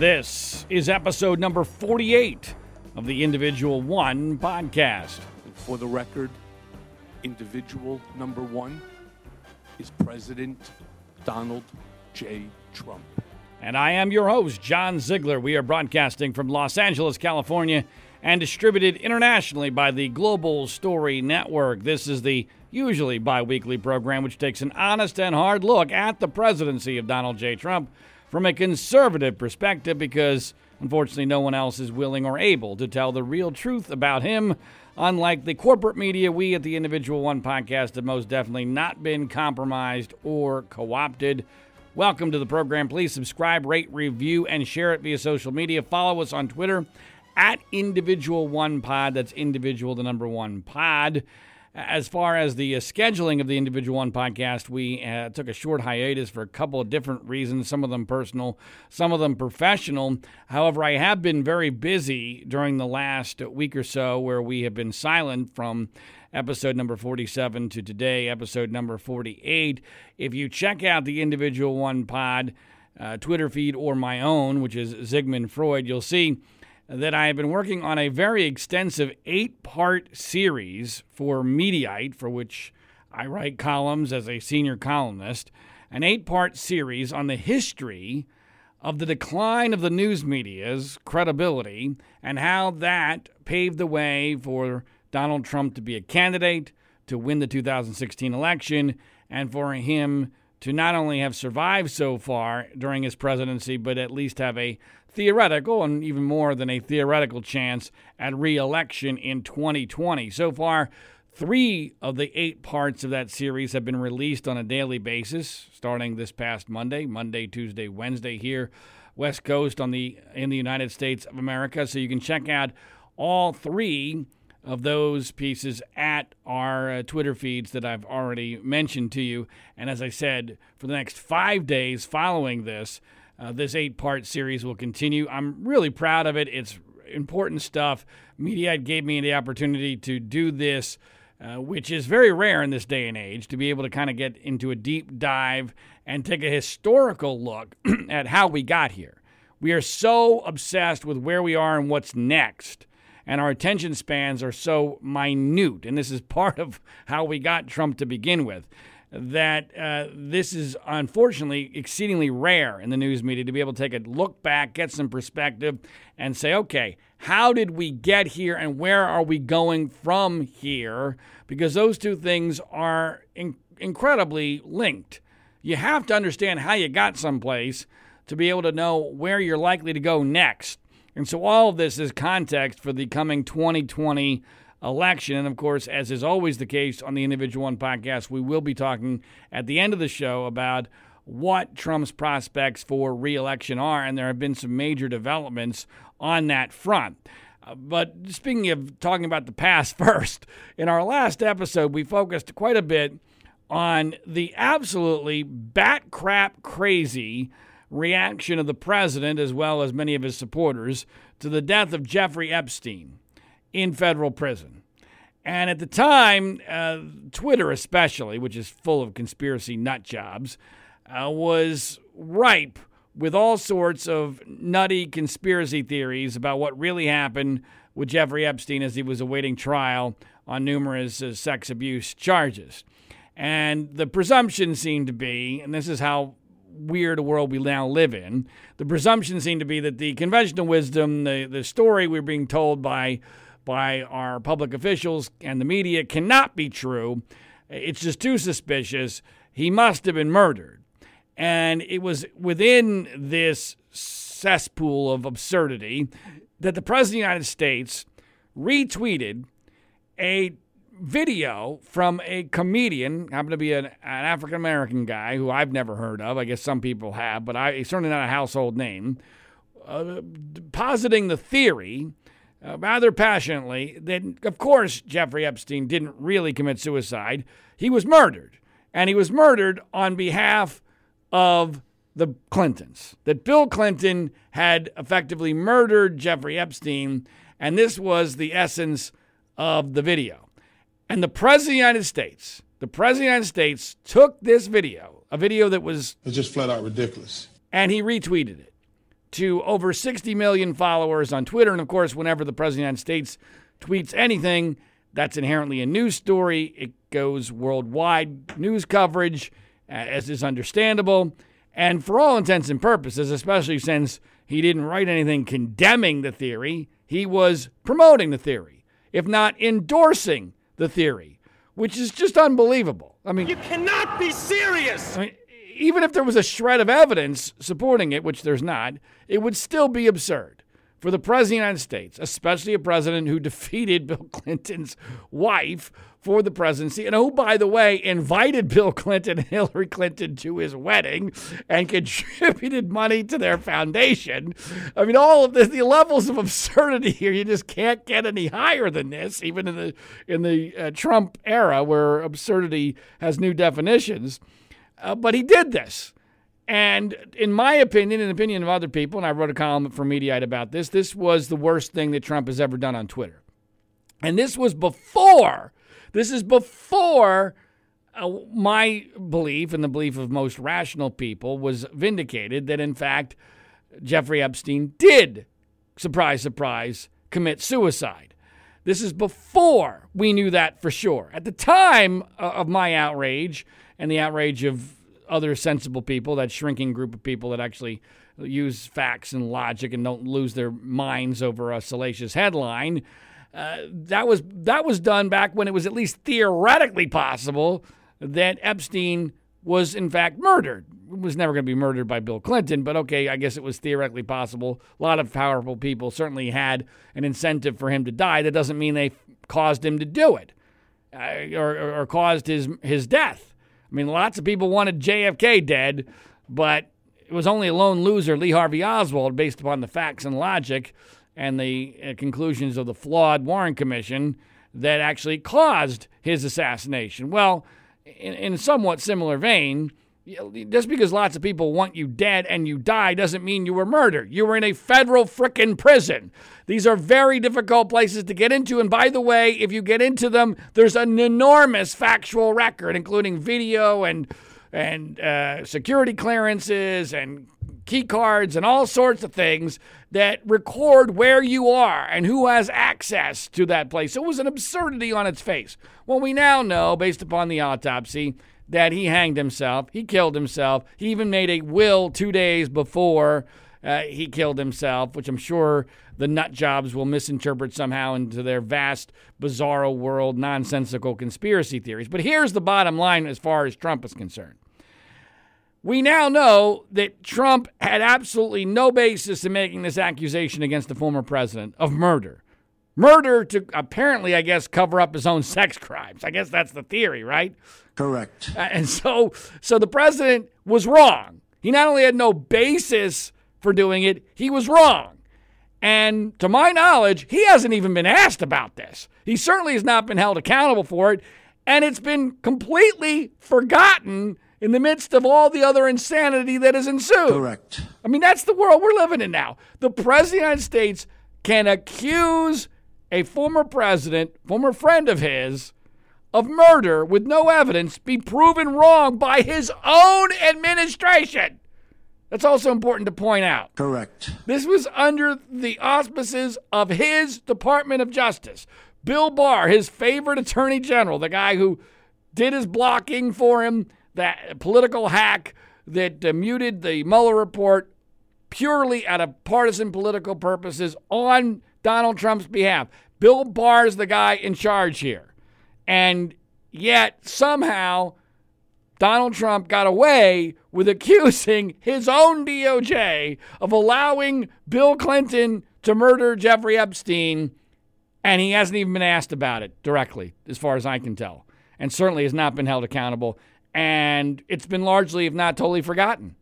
This is episode number 48 of the Individual One podcast. For the record, individual number one is President Donald J. Trump. And I am your host, John Ziegler. We are broadcasting from Los Angeles, California, and distributed internationally by the Global Story Network. This is the usually bi weekly program which takes an honest and hard look at the presidency of Donald J. Trump from a conservative perspective because unfortunately no one else is willing or able to tell the real truth about him. Unlike the corporate media, we at the Individual One podcast have most definitely not been compromised or co opted. Welcome to the program. Please subscribe, rate, review, and share it via social media. Follow us on Twitter at Individual One Pod. That's individual, the number one pod. As far as the uh, scheduling of the Individual One podcast, we uh, took a short hiatus for a couple of different reasons, some of them personal, some of them professional. However, I have been very busy during the last week or so where we have been silent from episode number 47 to today, episode number 48. If you check out the Individual One pod, uh, Twitter feed or my own, which is ZigManFreud, you'll see that I have been working on a very extensive eight part series for Mediaite, for which I write columns as a senior columnist, an eight part series on the history of the decline of the news media's credibility and how that paved the way for Donald Trump to be a candidate, to win the 2016 election, and for him to not only have survived so far during his presidency, but at least have a theoretical and even more than a theoretical chance at re-election in 2020. So far, three of the eight parts of that series have been released on a daily basis, starting this past Monday, Monday, Tuesday, Wednesday here, West Coast on the in the United States of America. So you can check out all three of those pieces at our uh, Twitter feeds that I've already mentioned to you. And as I said, for the next five days following this, uh, this eight part series will continue. I'm really proud of it. It's important stuff. Mediaite gave me the opportunity to do this, uh, which is very rare in this day and age, to be able to kind of get into a deep dive and take a historical look at how we got here. We are so obsessed with where we are and what's next and our attention spans are so minute, and this is part of how we got Trump to begin with, that uh, this is unfortunately exceedingly rare in the news media to be able to take a look back, get some perspective, and say, okay, how did we get here and where are we going from here? Because those two things are in- incredibly linked. You have to understand how you got someplace to be able to know where you're likely to go next. And so all of this is context for the coming 2020 election. And of course, as is always the case on the Individual One podcast, we will be talking at the end of the show about what Trump's prospects for reelection are. And there have been some major developments on that front. Uh, but speaking of talking about the past first, in our last episode, we focused quite a bit on the absolutely bat crap crazy reaction of the president, as well as many of his supporters, to the death of Jeffrey Epstein in federal prison. And at the time, uh, Twitter, especially, which is full of conspiracy nut jobs, uh, was ripe with all sorts of nutty conspiracy theories about what really happened with Jeffrey Epstein as he was awaiting trial on numerous uh, sex abuse charges. And the presumption seemed to be, and this is how weird a world we now live in, the presumption seemed to be that the conventional wisdom, the, the story we're being told by by our public officials and the media cannot be true. It's just too suspicious. He must have been murdered. And it was within this cesspool of absurdity that the President of the United States retweeted a video from a comedian, happened to be an, an African American guy who I've never heard of. I guess some people have, but I, he's certainly not a household name, uh, positing the theory uh, rather passionately that, of course, Jeffrey Epstein didn't really commit suicide. He was murdered. And he was murdered on behalf of the Clintons. That Bill Clinton had effectively murdered Jeffrey Epstein. And this was the essence of the video. And the President of the United States, the President of the United States took this video, a video that was it's just flat out ridiculous, and he retweeted it. To over 60 million followers on Twitter. And of course, whenever the President of the United States tweets anything, that's inherently a news story. It goes worldwide news coverage, uh, as is understandable. And for all intents and purposes, especially since he didn't write anything condemning the theory, he was promoting the theory, if not endorsing the theory, which is just unbelievable. I mean, you cannot be serious. I mean, even if there was a shred of evidence supporting it, which there's not, it would still be absurd for the President of the United States, especially a president who defeated Bill Clinton's wife for the presidency, and who, by the way, invited Bill Clinton and Hillary Clinton to his wedding and contributed money to their foundation. I mean, all of this, the levels of absurdity here, you just can't get any higher than this, even in the in the uh, Trump era where absurdity has new definitions. Uh, but he did this. And in my opinion, in the opinion of other people, and I wrote a column for Mediaite about this, this was the worst thing that Trump has ever done on Twitter. And this was before, this is before uh, my belief and the belief of most rational people was vindicated that, in fact, Jeffrey Epstein did, surprise, surprise, commit suicide. This is before we knew that for sure. At the time uh, of my outrage and the outrage of other sensible people, that shrinking group of people that actually use facts and logic and don't lose their minds over a salacious headline. Uh, that was that was done back when it was at least theoretically possible that Epstein was in fact murdered. It was never going to be murdered by Bill Clinton, but okay, I guess it was theoretically possible. A lot of powerful people certainly had an incentive for him to die. That doesn't mean they caused him to do it uh, or, or caused his his death. I mean, lots of people wanted JFK dead, but it was only a lone loser, Lee Harvey Oswald, based upon the facts and logic and the uh, conclusions of the flawed Warren Commission, that actually caused his assassination. Well, in, in somewhat similar vein, just because lots of people want you dead and you die doesn't mean you were murdered. You were in a federal frickin' prison. These are very difficult places to get into. And by the way, if you get into them, there's an enormous factual record, including video and and uh, security clearances and key cards and all sorts of things that record where you are and who has access to that place. So it was an absurdity on its face. Well, we now know, based upon the autopsy, that he hanged himself. He killed himself. He even made a will two days before uh, he killed himself, which I'm sure the nut jobs will misinterpret somehow into their vast, bizarro world, nonsensical conspiracy theories. But here's the bottom line as far as Trump is concerned. We now know that Trump had absolutely no basis in making this accusation against the former president of murder. Murder to apparently, I guess, cover up his own sex crimes. I guess that's the theory, right? Correct. Uh, and so, so the president was wrong. He not only had no basis for doing it, he was wrong. And to my knowledge, he hasn't even been asked about this. He certainly has not been held accountable for it. And it's been completely forgotten in the midst of all the other insanity that has ensued. Correct. I mean, that's the world we're living in now. The President of the United States can accuse a former president, former friend of his, of murder with no evidence be proven wrong by his own administration. That's also important to point out. Correct. This was under the auspices of his Department of Justice. Bill Barr, his favorite attorney general, the guy who did his blocking for him, that political hack that uh, muted the Mueller report purely out of partisan political purposes on Donald Trump's behalf. Bill Barr is the guy in charge here. And yet, somehow, Donald Trump got away with accusing his own DOJ of allowing Bill Clinton to murder Jeffrey Epstein, and he hasn't even been asked about it directly, as far as I can tell, and certainly has not been held accountable. And it's been largely, if not totally, forgotten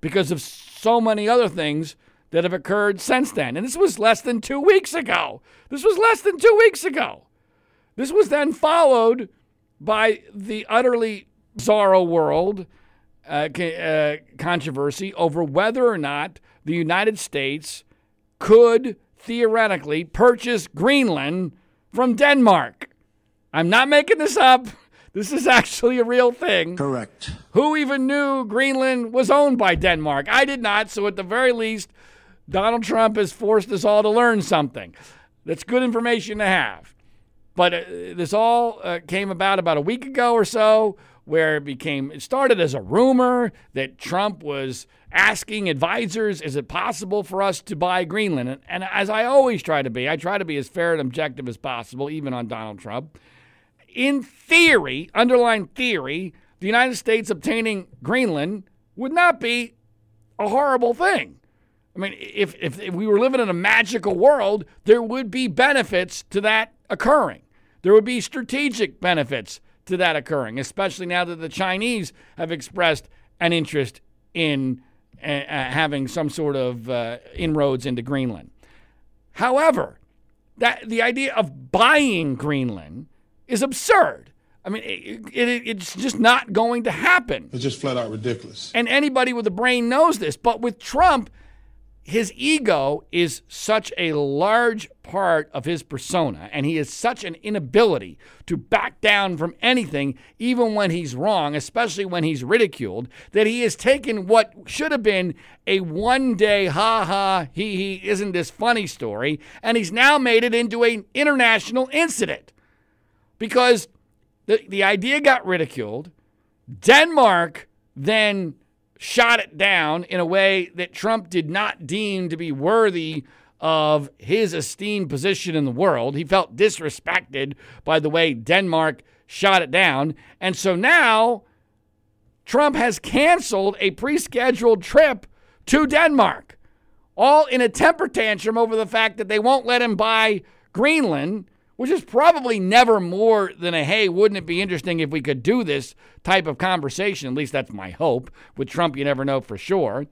because of so many other things that have occurred since then. And this was less than two weeks ago. This was less than two weeks ago. This was then followed by the utterly bizarro world uh, uh, controversy over whether or not the United States could theoretically purchase Greenland from Denmark. I'm not making this up. This is actually a real thing. Correct. Who even knew Greenland was owned by Denmark? I did not. So, at the very least, Donald Trump has forced us all to learn something. That's good information to have. But uh, this all uh, came about about a week ago or so, where it became, it started as a rumor that Trump was asking advisors, is it possible for us to buy Greenland? And, and as I always try to be, I try to be as fair and objective as possible, even on Donald Trump. In theory, underlying theory, the United States obtaining Greenland would not be a horrible thing. I mean, if, if, if we were living in a magical world, there would be benefits to that occurring. There would be strategic benefits to that occurring, especially now that the Chinese have expressed an interest in uh, uh, having some sort of uh, inroads into Greenland. However, that the idea of buying Greenland is absurd. I mean, it, it, it's just not going to happen. It's just flat out ridiculous. And anybody with a brain knows this. But with Trump, his ego is such a large part of his persona, and he has such an inability to back down from anything, even when he's wrong, especially when he's ridiculed, that he has taken what should have been a one day ha ha, he he isn't this funny story, and he's now made it into an international incident. Because the, the idea got ridiculed. Denmark then shot it down in a way that Trump did not deem to be worthy of his esteemed position in the world. He felt disrespected by the way Denmark shot it down. And so now Trump has canceled a pre scheduled trip to Denmark, all in a temper tantrum over the fact that they won't let him buy Greenland which is probably never more than a hey, wouldn't it be interesting if we could do this type of conversation? At least that's my hope. With Trump, you never know for sure.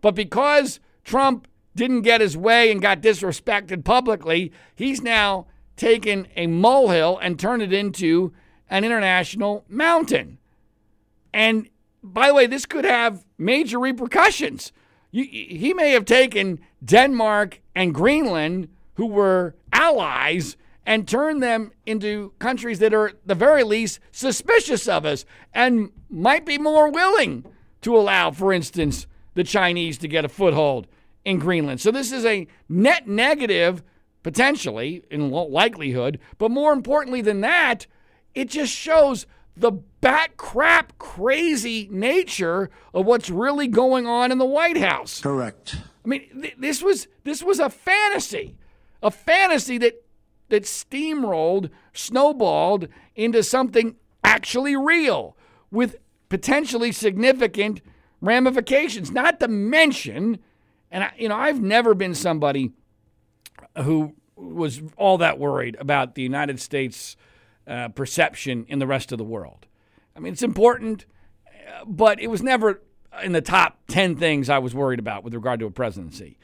But because Trump didn't get his way and got disrespected publicly, he's now taken a molehill and turned it into an international mountain. And by the way, this could have major repercussions. he may have taken Denmark and Greenland, who were allies, and turn them into countries that are, at the very least, suspicious of us and might be more willing to allow, for instance, the Chinese to get a foothold in Greenland. So this is a net negative, potentially, in likelihood, but more importantly than that, it just shows the bat crap crazy nature of what's really going on in the White House. Correct. I mean, th- this was this was a fantasy, a fantasy that that steamrolled, snowballed into something actually real with potentially significant ramifications. Not to mention, and I, you know, I've never been somebody who was all that worried about the United States uh, perception in the rest of the world. I mean, it's important, but it was never in the top 10 things I was worried about with regard to a presidency.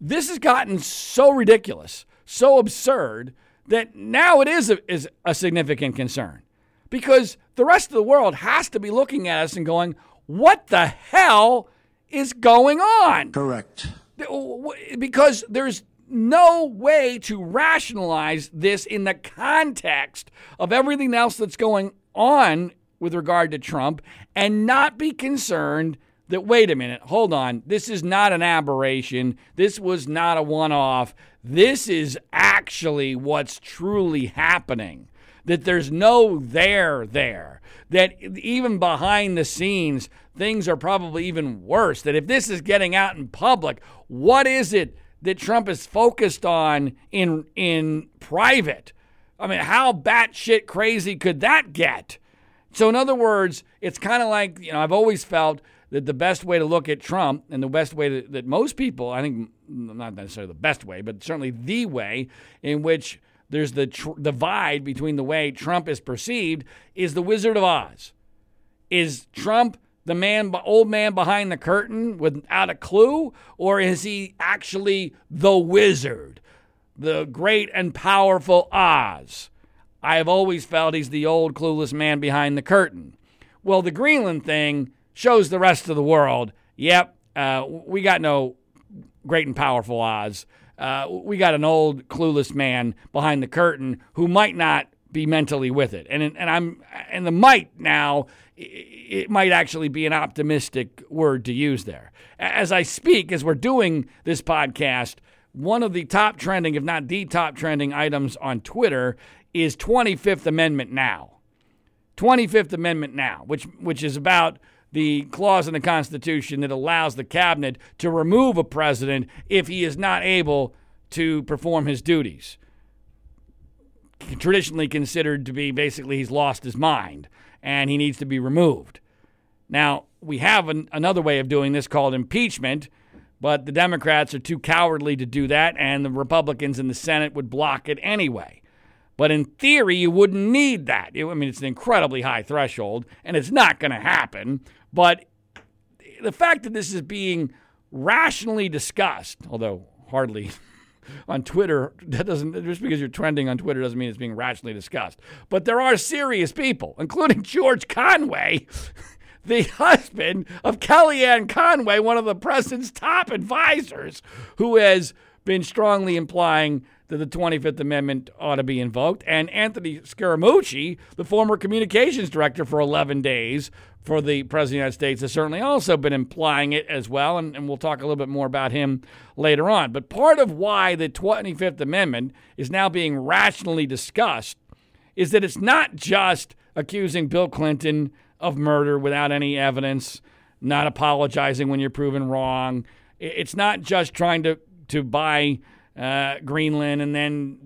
This has gotten so ridiculous so absurd that now it is a, is a significant concern because the rest of the world has to be looking at us and going, what the hell is going on? Correct. Because there's no way to rationalize this in the context of everything else that's going on with regard to Trump and not be concerned that, wait a minute, hold on, this is not an aberration. This was not a one off. This is actually what's truly happening. That there's no there there. That even behind the scenes, things are probably even worse. That if this is getting out in public, what is it that Trump is focused on in in private? I mean, how batshit crazy could that get? So, in other words, it's kind of like, you know, I've always felt that the best way to look at Trump and the best way to, that most people, I think, not necessarily the best way, but certainly the way in which there's the tr- divide between the way Trump is perceived is the Wizard of Oz. Is Trump the man, old man behind the curtain without a clue, or is he actually the wizard, the great and powerful Oz? I have always felt he's the old clueless man behind the curtain. Well, the Greenland thing shows the rest of the world, yep, uh, we got no great and powerful Oz. Uh, we got an old clueless man behind the curtain who might not be mentally with it. And and I'm and the might now it might actually be an optimistic word to use there. As I speak, as we're doing this podcast, one of the top trending, if not the top trending items on Twitter is 25th Amendment now. 25th Amendment now, which which is about the clause in the Constitution that allows the cabinet to remove a president if he is not able to perform his duties. Traditionally considered to be basically he's lost his mind and he needs to be removed. Now, we have an, another way of doing this called impeachment, but the Democrats are too cowardly to do that, and the Republicans in the Senate would block it anyway. But in theory, you wouldn't need that. I mean, it's an incredibly high threshold, and it's not going to happen. But the fact that this is being rationally discussed, although hardly on Twitter, that doesn't just because you're trending on Twitter doesn't mean it's being rationally discussed. But there are serious people, including George Conway, the husband of Kellyanne Conway, one of the president's top advisors, who has been strongly implying that the 25th Amendment ought to be invoked. And Anthony Scaramucci, the former communications director for 11 days for the President of the United States, has certainly also been implying it as well. And, and we'll talk a little bit more about him later on. But part of why the 25th Amendment is now being rationally discussed is that it's not just accusing Bill Clinton of murder without any evidence, not apologizing when you're proven wrong. It's not just trying to, to buy uh, Greenland and then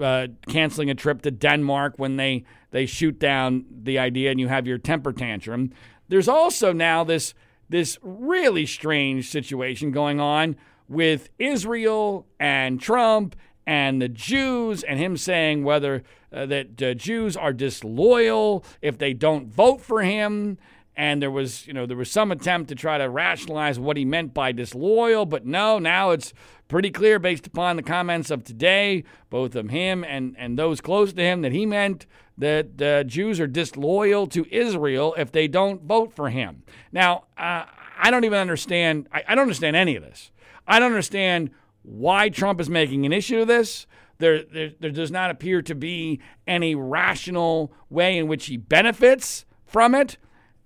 uh, canceling a trip to Denmark when they, they shoot down the idea and you have your temper tantrum. There's also now this, this really strange situation going on with Israel and Trump and the Jews and him saying whether uh, that uh, Jews are disloyal if they don't vote for him and there was you know there was some attempt to try to rationalize what he meant by disloyal but no now it's pretty clear based upon the comments of today both of him and and those close to him that he meant that uh, Jews are disloyal to Israel if they don't vote for him. Now uh, I don't even understand I, I don't understand any of this. I don't understand why Trump is making an issue of this. There, there, there does not appear to be any rational way in which he benefits from it.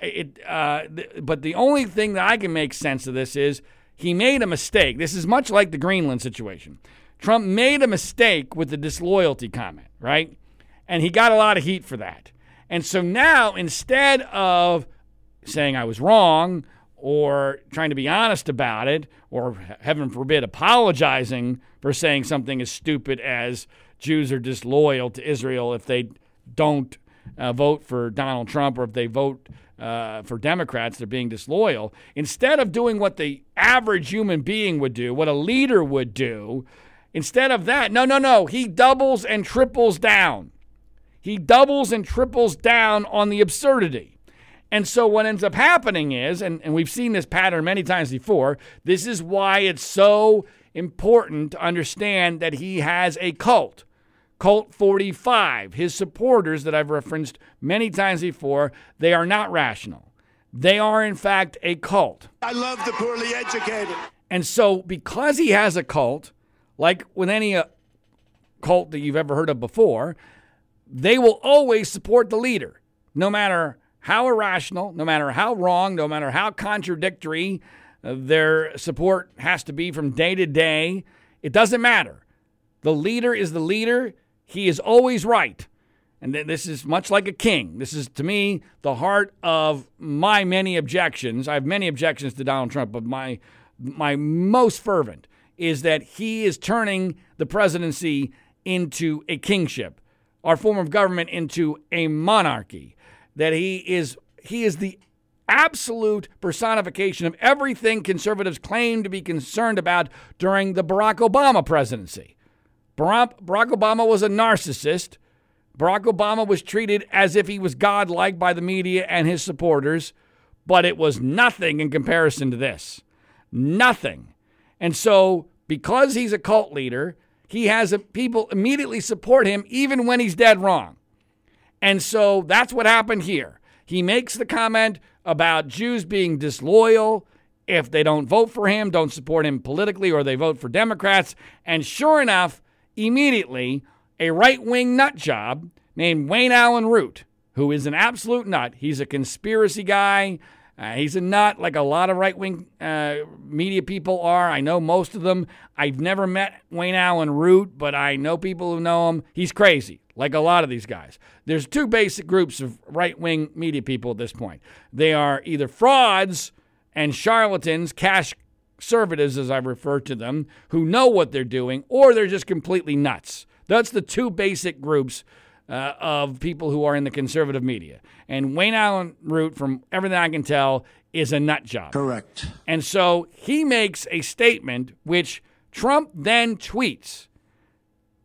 It, uh, th- but the only thing that I can make sense of this is he made a mistake. This is much like the Greenland situation. Trump made a mistake with the disloyalty comment, right? And he got a lot of heat for that. And so now, instead of saying I was wrong or trying to be honest about it, or heaven forbid, apologizing for saying something as stupid as Jews are disloyal to Israel if they don't uh, vote for Donald Trump or if they vote uh, for Democrats, they're being disloyal. Instead of doing what the average human being would do, what a leader would do, instead of that, no, no, no, he doubles and triples down. He doubles and triples down on the absurdity. And so what ends up happening is, and, and we've seen this pattern many times before, this is why it's so important to understand that he has a cult. Cult 45, his supporters that I've referenced many times before, they are not rational. They are, in fact, a cult. I love the poorly educated. And so, because he has a cult, like with any uh, cult that you've ever heard of before, they will always support the leader, no matter how irrational, no matter how wrong, no matter how contradictory uh, their support has to be from day to day. It doesn't matter. The leader is the leader. He is always right. And this is much like a king. This is, to me, the heart of my many objections. I have many objections to Donald Trump, but my, my most fervent is that he is turning the presidency into a kingship, our form of government into a monarchy. That he is he is the absolute personification of everything conservatives claim to be concerned about during the Barack Obama presidency. Barack Obama was a narcissist. Barack Obama was treated as if he was godlike by the media and his supporters, but it was nothing in comparison to this. Nothing. And so, because he's a cult leader, he has a, people immediately support him even when he's dead wrong. And so that's what happened here. He makes the comment about Jews being disloyal if they don't vote for him, don't support him politically, or they vote for Democrats. And sure enough, immediately a right wing nut job named Wayne Allyn Root, who is an absolute nut. He's a conspiracy guy. Uh, he's a nut like a lot of right wing uh, media people are. I know most of them. I've never met Wayne Allyn Root, but I know people who know him. He's crazy, like a lot of these guys. There's two basic groups of right wing media people at this point they are either frauds and charlatans, cash conservatives, as I refer to them, who know what they're doing, or they're just completely nuts. That's the two basic groups uh, of people who are in the conservative media. And Wayne Allyn Root, from everything I can tell, is a nut job. Correct. And so he makes a statement which Trump then tweets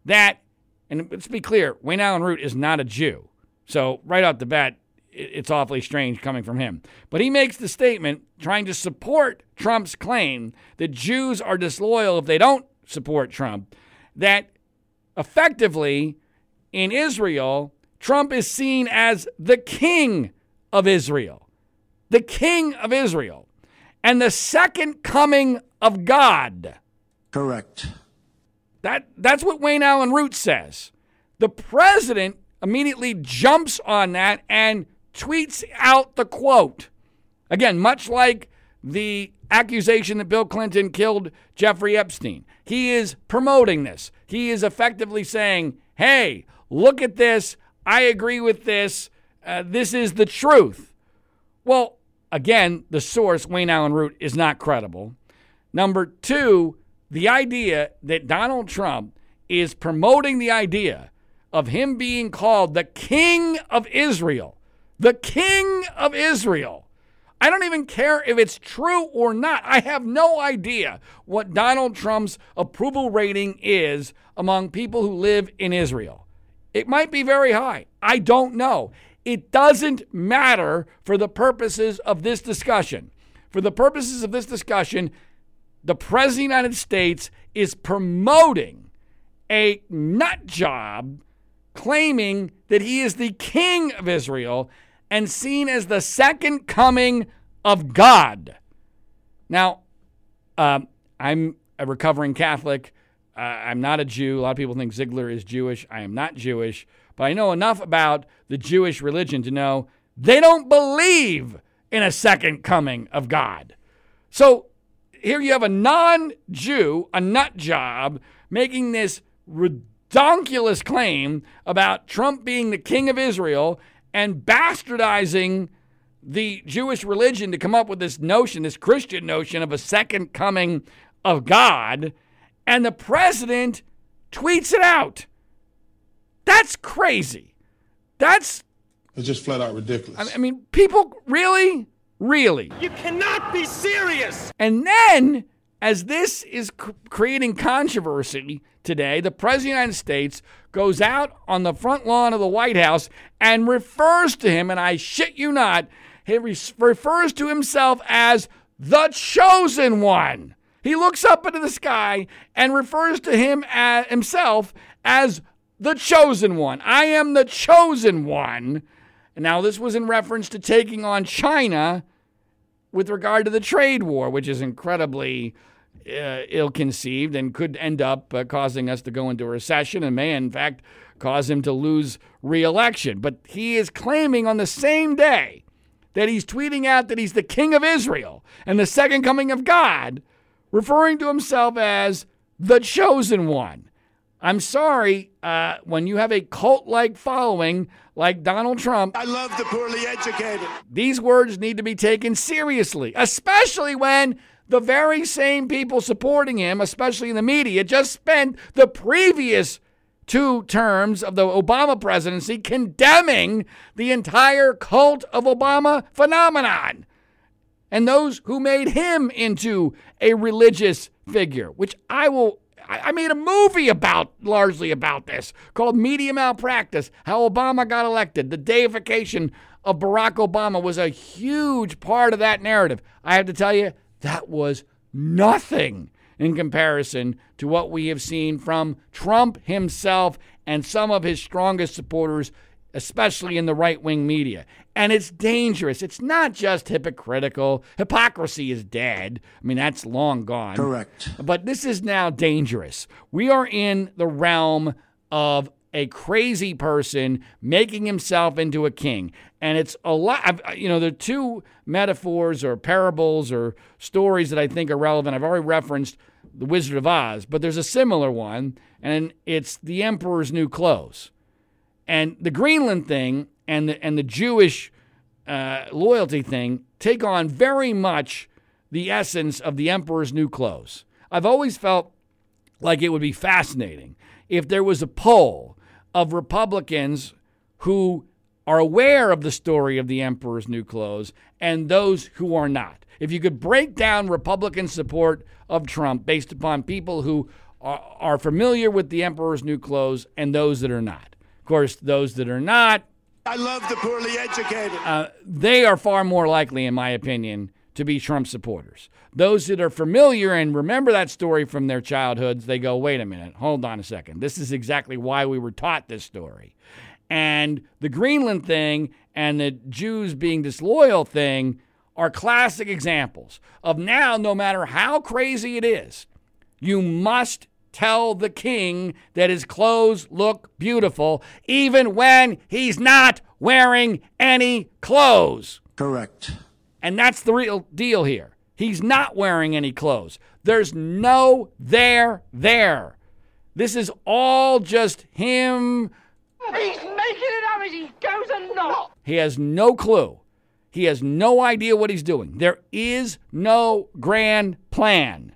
that, and let's be clear, Wayne Allyn Root is not a Jew. So right off the bat, it's awfully strange coming from him. But he makes the statement trying to support Trump's claim that Jews are disloyal if they don't support Trump, that effectively in Israel, Trump is seen as the king of Israel, the king of Israel, and the second coming of God. Correct. That, that's what Wayne Allyn Root says. The president immediately jumps on that and tweets out the quote. Again, much like the accusation that Bill Clinton killed Jeffrey Epstein, he is promoting this. He is effectively saying, hey, look at this. I agree with this. Uh, this is the truth. Well, again, the source, Wayne Allyn Root, is not credible. Number two, the idea that Donald Trump is promoting the idea of him being called the King of Israel, the King of Israel. I don't even care if it's true or not. I have no idea what Donald Trump's approval rating is among people who live in Israel. It might be very high. I don't know. It doesn't matter for the purposes of this discussion. For the purposes of this discussion, the President of the United States is promoting a nut job claiming that he is the king of Israel and seen as the second coming of God. Now, um, I'm a recovering Catholic. Uh, I'm not a Jew. A lot of people think Ziegler is Jewish. I am not Jewish, but I know enough about the Jewish religion to know they don't believe in a second coming of God. So here you have a non Jew, a nut job, making this redonkulous claim about Trump being the king of Israel and bastardizing the Jewish religion to come up with this notion, this Christian notion of a second coming of God and the president tweets it out. That's crazy. That's it's just flat out ridiculous. I mean, people really, really. You cannot be serious. And then, as this is creating controversy today, the President of the United States goes out on the front lawn of the White House and refers to him, and I shit you not, he refers to himself as the chosen one. He looks up into the sky and refers to him as, himself as the chosen one. I am the chosen one. Now, this was in reference to taking on China with regard to the trade war, which is incredibly uh, ill conceived and could end up uh, causing us to go into a recession and may, in fact, cause him to lose re election. But he is claiming on the same day that he's tweeting out that he's the king of Israel and the second coming of God referring to himself as the chosen one. I'm sorry, uh, when you have a cult like following like Donald Trump, I love the poorly educated. These words need to be taken seriously, especially when the very same people supporting him, especially in the media, just spent the previous two terms of the Obama presidency condemning the entire cult of Obama phenomenon and those who made him into a religious figure, which I will. I made a movie about largely about this called Media Malpractice How Obama Got Elected. The deification of Barack Obama was a huge part of that narrative. I have to tell you, that was nothing in comparison to what we have seen from Trump himself and some of his strongest supporters especially in the right wing media. And it's dangerous. It's not just hypocritical. Hypocrisy is dead. I mean, that's long gone. Correct. But this is now dangerous. We are in the realm of a crazy person making himself into a king. And it's a lot, you know, there are two metaphors or parables or stories that I think are relevant. I've already referenced The Wizard of Oz, but there's a similar one, and it's The Emperor's New Clothes. And the Greenland thing and the, and the Jewish uh, loyalty thing take on very much the essence of the emperor's new clothes. I've always felt like it would be fascinating if there was a poll of Republicans who are aware of the story of the emperor's new clothes and those who are not. If you could break down Republican support of Trump based upon people who are, are familiar with the emperor's new clothes and those that are not. Of course, those that are not I love the poorly educated. Uh, they are far more likely, in my opinion, to be Trump supporters. Those that are familiar and remember that story from their childhoods, they go, wait a minute, hold on a second. This is exactly why we were taught this story. And the Greenland thing and the Jews being disloyal thing are classic examples of now, no matter how crazy it is, you must tell the king that his clothes look beautiful, even when he's not wearing any clothes. Correct. And that's the real deal here. He's not wearing any clothes. There's no there there. This is all just him. He's making it up as he goes along. He has no clue. He has no idea what he's doing. There is no grand plan.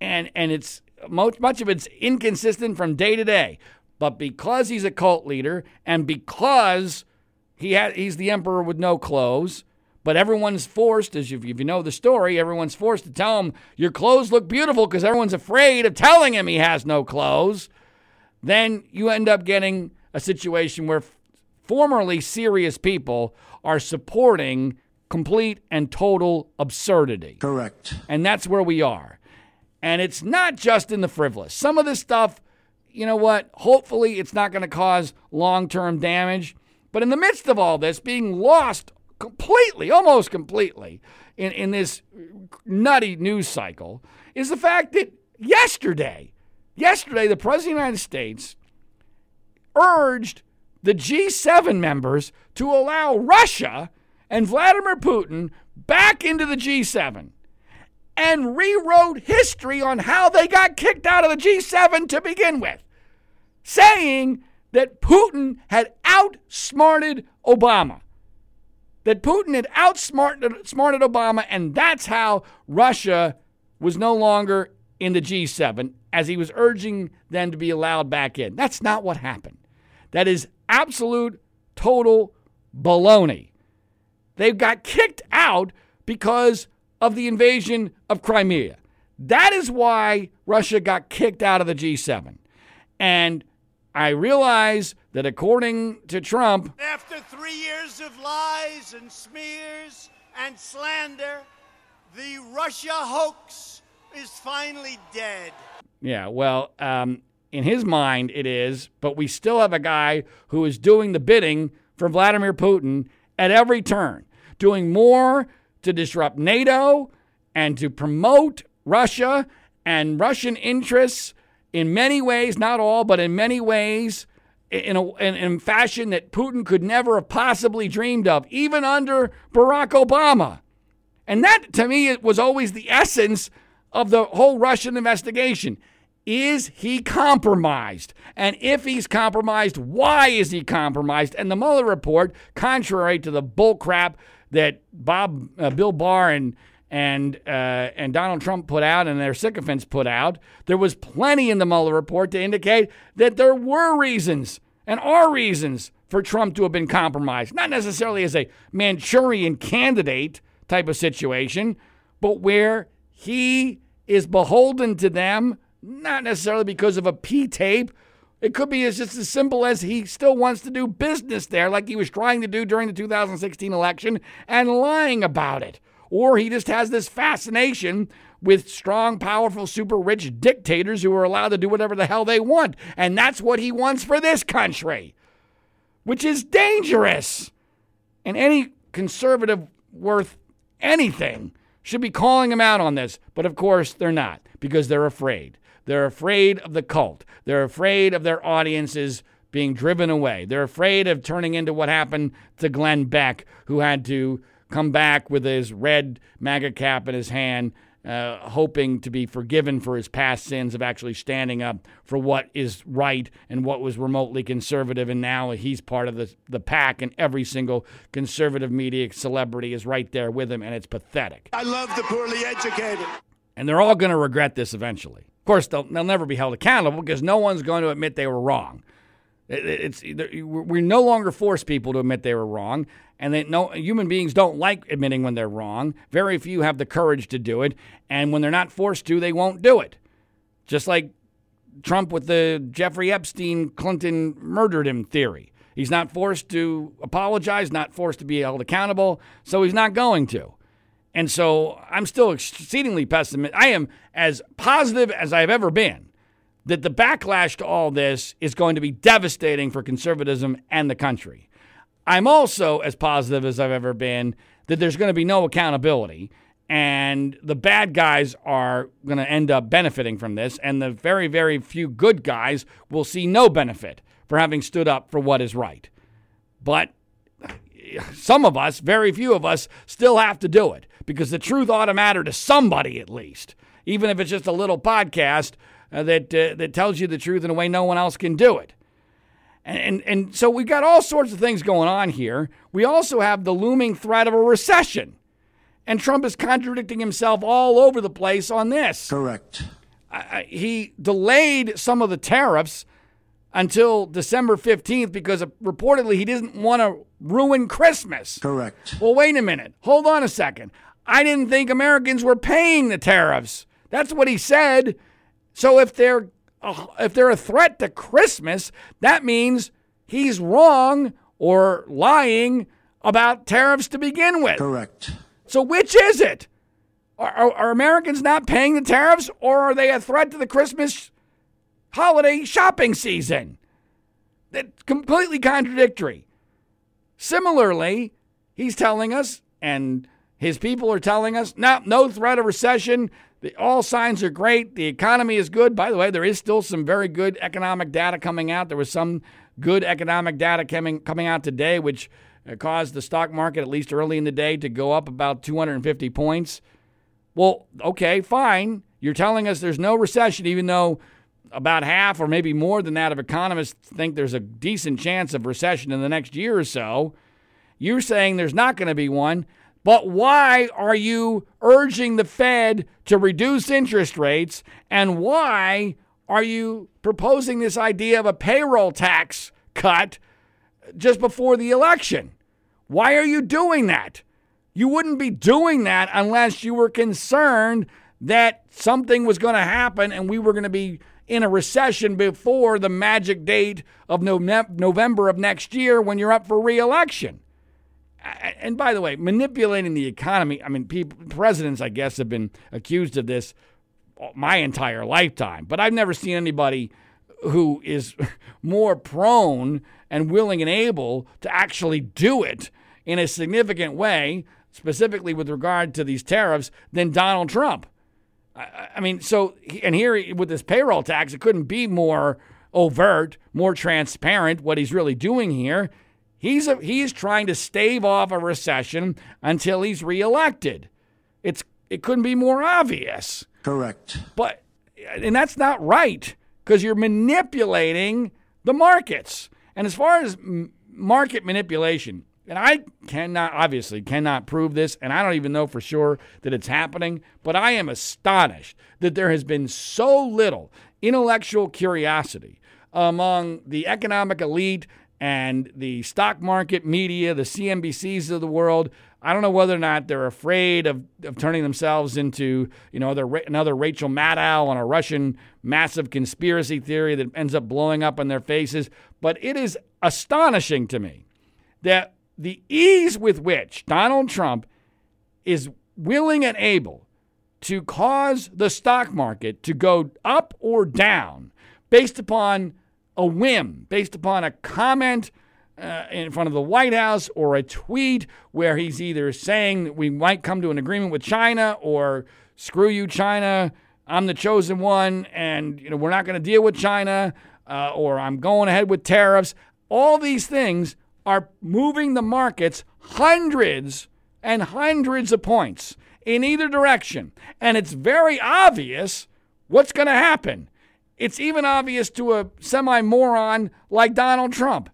And and it's much, much of it's inconsistent from day to day. But because he's a cult leader and because he ha- he's the emperor with no clothes, but everyone's forced, as you, if you know the story, everyone's forced to tell him, Your clothes look beautiful because everyone's afraid of telling him he has no clothes. Then you end up getting a situation where f- formerly serious people are supporting complete and total absurdity. Correct. And that's where we are. And it's not just in the frivolous. Some of this stuff, you know what? Hopefully, it's not going to cause long term damage. But in the midst of all this, being lost completely, almost completely, in, in this nutty news cycle, is the fact that yesterday, yesterday, the President of the United States urged the G7 members to allow Russia and Vladimir Putin back into the G7 and rewrote history on how they got kicked out of the G7 to begin with, saying that Putin had outsmarted Obama. That Putin had outsmarted smarted Obama, and that's how Russia was no longer in the G7 as he was urging them to be allowed back in. That's not what happened. That is absolute, total baloney. They got kicked out because of the invasion of Crimea. That is why Russia got kicked out of the G7. And I realize that according to Trump, After three years of lies and smears and slander, the Russia hoax is finally dead. yeah, well, um, in his mind it is, but we still have a guy who is doing the bidding for Vladimir Putin at every turn, doing more to disrupt NATO and to promote Russia and Russian interests in many ways, not all, but in many ways, in a in, in fashion that Putin could never have possibly dreamed of, even under Barack Obama. And that, to me, it was always the essence of the whole Russian investigation. Is he compromised? And if he's compromised, why is he compromised? And the Mueller report, contrary to the bullcrap that Bob, uh, Bill Barr, and and uh, and Donald Trump put out and their sycophants put out, there was plenty in the Mueller report to indicate that there were reasons and are reasons for Trump to have been compromised. Not necessarily as a Manchurian candidate type of situation, but where he is beholden to them, not necessarily because of a P tape. It could be as just as simple as he still wants to do business there, like he was trying to do during the 2016 election and lying about it. Or he just has this fascination with strong, powerful, super rich dictators who are allowed to do whatever the hell they want. And that's what he wants for this country, which is dangerous. And any conservative worth anything should be calling him out on this. But of course, they're not because they're afraid. They're afraid of the cult. They're afraid of their audience's being driven away. They're afraid of turning into what happened to Glenn Beck, who had to come back with his red MAGA cap in his hand, uh, hoping to be forgiven for his past sins of actually standing up for what is right and what was remotely conservative. And now he's part of the, the pack, and every single conservative media celebrity is right there with him, and it's pathetic. I love the poorly educated. And they're all going to regret this eventually. Of course, they'll, they'll never be held accountable because no one's going to admit they were wrong. It's we no longer force people to admit they were wrong, and that no human beings don't like admitting when they're wrong. Very few have the courage to do it, and when they're not forced to, they won't do it. Just like Trump with the Jeffrey Epstein Clinton murdered him theory. He's not forced to apologize, not forced to be held accountable, so he's not going to. And so I'm still exceedingly pessimistic. I am as positive as I've ever been that the backlash to all this is going to be devastating for conservatism and the country. I'm also as positive as I've ever been that there's going to be no accountability and the bad guys are going to end up benefiting from this and the very very few good guys will see no benefit for having stood up for what is right. But some of us, very few of us still have to do it because the truth ought to matter to somebody at least, even if it's just a little podcast uh, that uh, that tells you the truth in a way no one else can do it. And, and and so we've got all sorts of things going on here. We also have the looming threat of a recession. And Trump is contradicting himself all over the place on this. Correct. he delayed some of the tariffs until December 15th because reportedly he didn't want to ruin Christmas. Correct. Well, wait a minute. Hold on a second. I didn't think Americans were paying the tariffs. That's what he said. So if they're uh, if they're a threat to Christmas, that means he's wrong or lying about tariffs to begin with. Correct. So which is it? Are, are, are, Americans not paying the tariffs, or are they a threat to the Christmas holiday shopping season? That's completely contradictory. Similarly, he's telling us, and his people are telling us, no, no threat of recession. The, all signs are great. The economy is good. By the way, there is still some very good economic data coming out. There was some good economic data coming coming out today, which uh, caused the stock market, at least early in the day, to go up about 250 points. Well, okay, fine. You're telling us there's no recession, even though about half or maybe more than that of economists think there's a decent chance of recession in the next year or so. You're saying there's not going to be one. But why are you urging the Fed to reduce interest rates? And why are you proposing this idea of a payroll tax cut just before the election? Why are you doing that? You wouldn't be doing that unless you were concerned that something was going to happen and we were going to be in a recession before the magic date of November of next year when you're up for reelection and by the way, manipulating the economy. I mean, people, presidents, I guess, have been accused of this my entire lifetime, but I've never seen anybody who is more prone and willing and able to actually do it in a significant way, specifically with regard to these tariffs, than Donald Trump. I, I mean, so, and here with this payroll tax, it couldn't be more overt, more transparent what he's really doing here. He's, a, he's trying to stave off a recession until he's reelected. It's, it couldn't be more obvious. Correct. But, and that's not right because you're manipulating the markets. And as far as market manipulation, and I cannot, obviously, cannot prove this, and I don't even know for sure that it's happening, but I am astonished that there has been so little intellectual curiosity among the economic elite and the stock market media, the CNBCs of the world. I don't know whether or not they're afraid of, of turning themselves into, you know, another Rachel Maddow on a Russian massive conspiracy theory that ends up blowing up in their faces. But it is astonishing to me that the ease with which Donald Trump is willing and able to cause the stock market to go up or down based upon a whim based upon a comment uh, in front of the White House or a tweet where he's either saying that we might come to an agreement with China or screw you, China, I'm the chosen one, and you know we're not going to deal with China, uh, or I'm going ahead with tariffs. All these things are moving the markets hundreds and hundreds of points in either direction. And it's very obvious what's going to happen. It's even obvious to a semi moron like Donald Trump.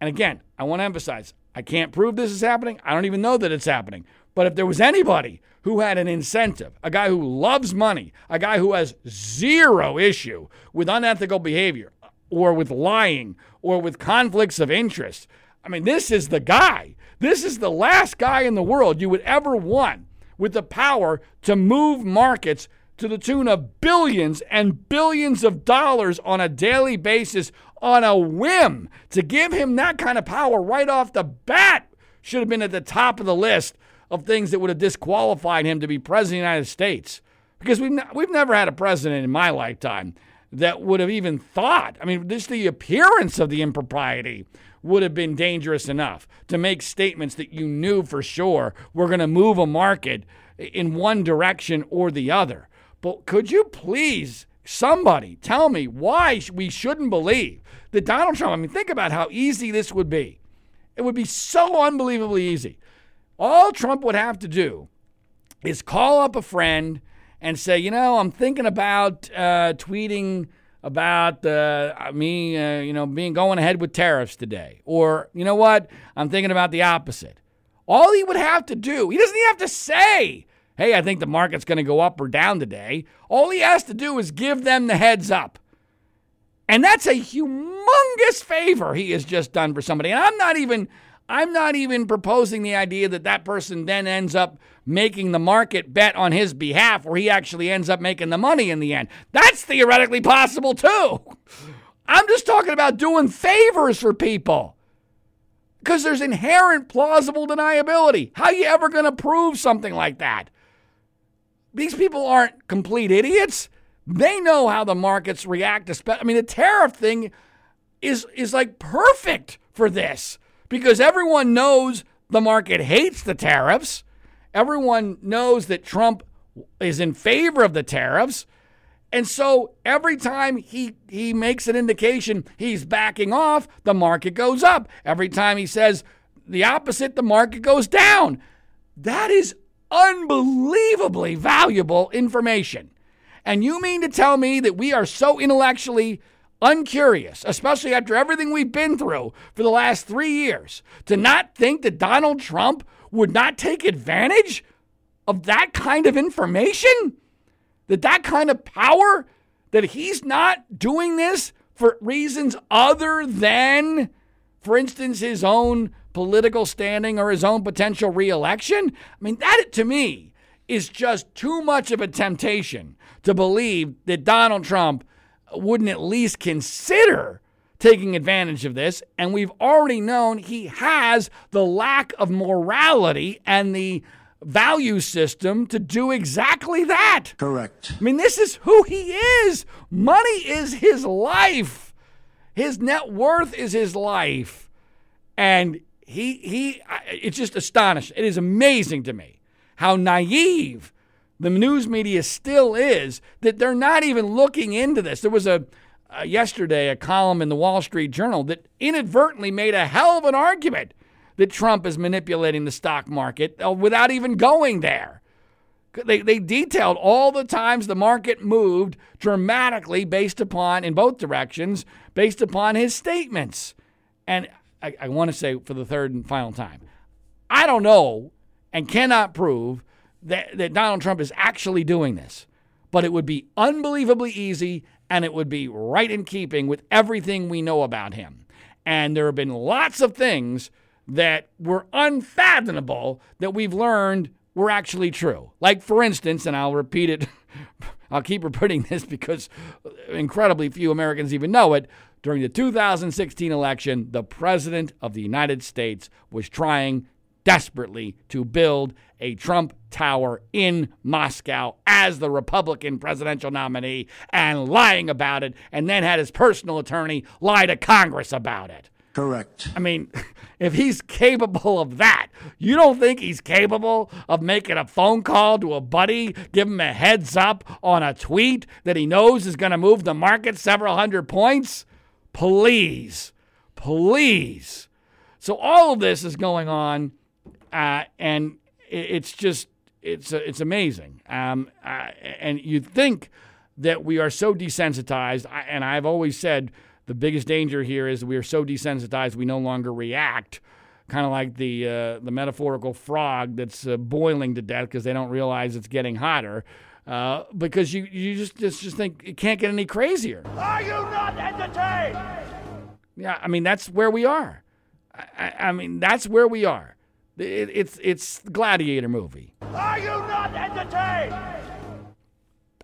And again, I want to emphasize I can't prove this is happening. I don't even know that it's happening. But if there was anybody who had an incentive, a guy who loves money, a guy who has zero issue with unethical behavior or with lying or with conflicts of interest, I mean, this is the guy. This is the last guy in the world you would ever want with the power to move markets to the tune of billions and billions of dollars on a daily basis on a whim. To give him that kind of power right off the bat should have been at the top of the list of things that would have disqualified him to be president of the United States. Because we've, we've never had a president in my lifetime that would have even thought, I mean, just the appearance of the impropriety would have been dangerous enough to make statements that you knew for sure were going to move a market in one direction or the other. But could you please, somebody, tell me why we shouldn't believe that Donald Trump, I mean, think about how easy this would be. It would be so unbelievably easy all Trump would have to do is call up a friend and say, you know, I'm thinking about uh, tweeting about uh, me, uh, you know, being going ahead with tariffs today, or you know what, I'm thinking about the opposite. All he would have to do, he doesn't even have to say, hey, I think the market's going to go up or down today. All he has to do is give them the heads up. And that's a humongous favor he has just done for somebody. And I'm not even I'm not even proposing the idea that that person then ends up making the market bet on his behalf where he actually ends up making the money in the end. That's theoretically possible too. I'm just talking about doing favors for people. Because there's inherent plausible deniability. How are you ever going to prove something like that? These people aren't complete idiots. They know how the markets react I mean the tariff thing is is like perfect for this because everyone knows the market hates the tariffs. Everyone knows that Trump is in favor of the tariffs. And so every time he, he makes an indication he's backing off, the market goes up. Every time he says the opposite, the market goes down. That is unbelievably valuable information. And you mean to tell me that we are so intellectually uncurious, especially after everything we've been through for the last three years, to not think that Donald Trump would not take advantage of that kind of information? That that kind of power? That he's not doing this for reasons other than, for instance, his own political standing or his own potential reelection? I mean, that to me is just too much of a temptation to believe that Donald Trump wouldn't at least consider taking advantage of this. And we've already known he has the lack of morality and the value system to do exactly that. Correct. I mean, this is who he is. Money is his life. His net worth is his life. And he he it's just astonishing. It is amazing to me how naive the news media still is that they're not even looking into this. There was a uh, yesterday a column in the Wall Street Journal that inadvertently made a hell of an argument that Trump is manipulating the stock market uh, without even going there. They, they detailed all the times the market moved dramatically based upon, in both directions, based upon his statements. And I, I want to say for the third and final time, I don't know and cannot prove that, that Donald Trump is actually doing this. But it would be unbelievably easy and it would be right in keeping with everything we know about him. And there have been lots of things that were unfathomable that we've learned were actually true. Like, for instance, and I'll repeat it, I'll keep repeating this because incredibly few Americans even know it. During the 2016 election, the President of the United States was trying desperately to build a Trump Tower in Moscow as the Republican presidential nominee and lying about it, and then had his personal attorney lie to Congress about it. Correct. I mean, if he's capable of that, you don't think he's capable of making a phone call to a buddy, give him a heads up on a tweet that he knows is going to move the market several hundred points? Please, please. So all of this is going on, uh, and it's just it's it's amazing. Um, uh, and you think that we are so desensitized, and I've always said the biggest danger here is we are so desensitized we no longer react kind of like the uh, the metaphorical frog that's uh, boiling to death because they don't realize it's getting hotter. Uh, because you you just, just just think it can't get any crazier. Are you not entertained? Yeah, I mean that's where we are. I, I mean that's where we are. It, it's it's the Gladiator movie. Are you not entertained?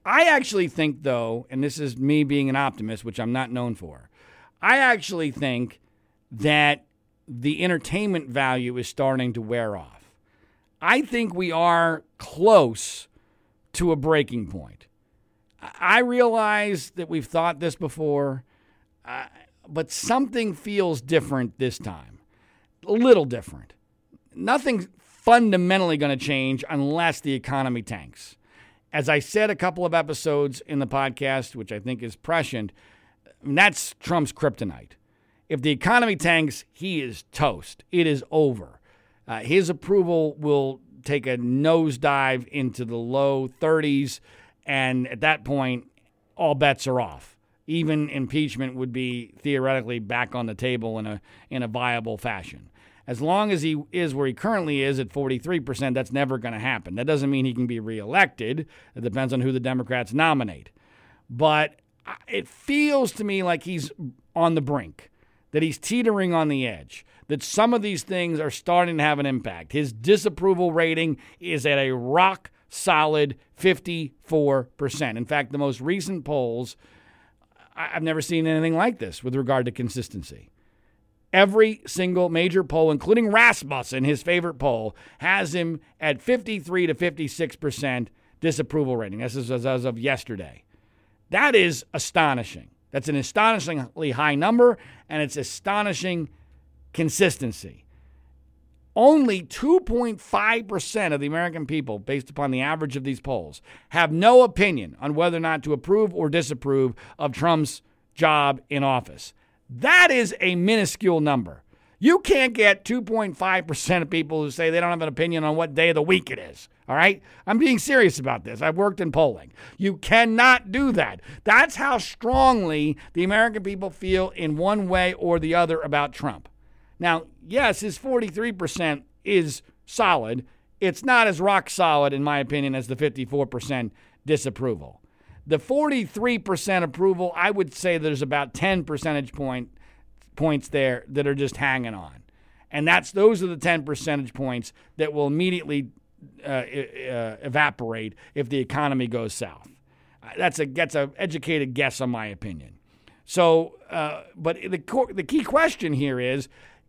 I actually think though, and this is me being an optimist, which I'm not known for. I actually think that the entertainment value is starting to wear off. I think we are close to a breaking point. I realize that we've thought this before, uh, but something feels different this time. A little different. Nothing's fundamentally going to change unless the economy tanks. As I said a couple of episodes in the podcast, which I think is prescient, that's Trump's kryptonite. If the economy tanks, he is toast. It is over. Uh, his approval will take a nosedive into the low 30s, and at that point, all bets are off. Even impeachment would be theoretically back on the table in a in a viable fashion. As long as he is where he currently is at 43%, that's never going to happen. That doesn't mean he can be reelected. It depends on who the Democrats nominate. But it feels to me like he's on the brink that he's teetering on the edge, that some of these things are starting to have an impact. His disapproval rating is at a rock solid 54%. In fact, the most recent polls, I've never seen anything like this with regard to consistency. Every single major poll, including Rasmussen, his favorite poll, has him at 53 to 56% disapproval rating. This is as of yesterday. That is astonishing. That's an astonishingly high number, and it's astonishing consistency. Only 2.5% of the American people, based upon the average of these polls, have no opinion on whether or not to approve or disapprove of Trump's job in office. That is a minuscule number. You can't get 2.5% of people who say they don't have an opinion on what day of the week it is. All right? I'm being serious about this. I've worked in polling. You cannot do that. That's how strongly the American people feel in one way or the other about Trump. Now, yes, his 43% is solid. It's not as rock solid, in my opinion, as the 54% disapproval. The 43% approval, I would say there's about 10 percentage point points there that are just hanging on. And that's those are the 10 percentage points that will immediately uh, uh, evaporate if the economy goes south. That's a that's a educated guess on my opinion. So, uh, but the the key question here is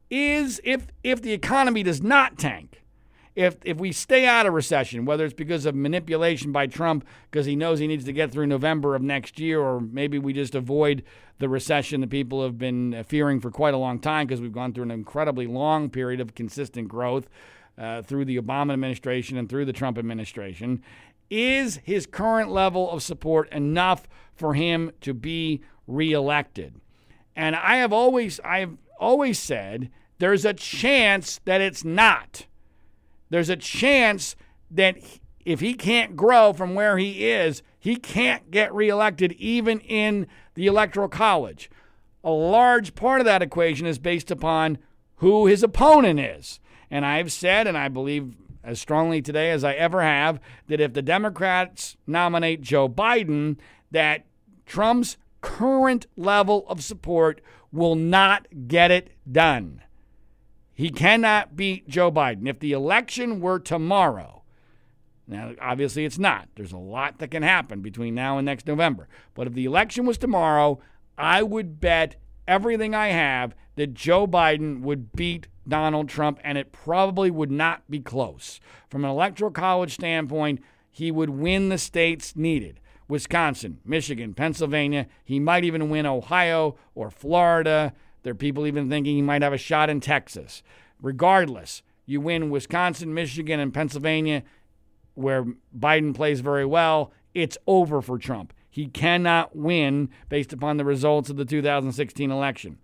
is if if the economy does not tank, if if we stay out of recession, whether it's because of manipulation by Trump because he knows he needs to get through November of next year, or maybe we just avoid the recession that people have been fearing for quite a long time because we've gone through an incredibly long period of consistent growth uh, through the Obama administration and through the Trump administration. Is his current level of support enough for him to be reelected? And I have always I have always said there's a chance that it's not. There's a chance that if he can't grow from where he is, he can't get reelected even in the Electoral College. A large part of that equation is based upon who his opponent is. And I've said, and I believe as strongly today as I ever have, that if the Democrats nominate Joe Biden, that Trump's current level of support will not get it done. He cannot beat Joe Biden. If the election were tomorrow, now obviously it's not. There's a lot that can happen between now and next November. But if the election was tomorrow, I would bet everything I have that Joe Biden would beat Donald Trump, and it probably would not be close. From an electoral college standpoint, he would win the states needed Wisconsin, Michigan, Pennsylvania. He might even win Ohio or Florida. There are people even thinking he might have a shot in Texas. Regardless, you win Wisconsin, Michigan, and Pennsylvania, where Biden plays very well, it's over for Trump. He cannot win based upon the results of the 2016 election.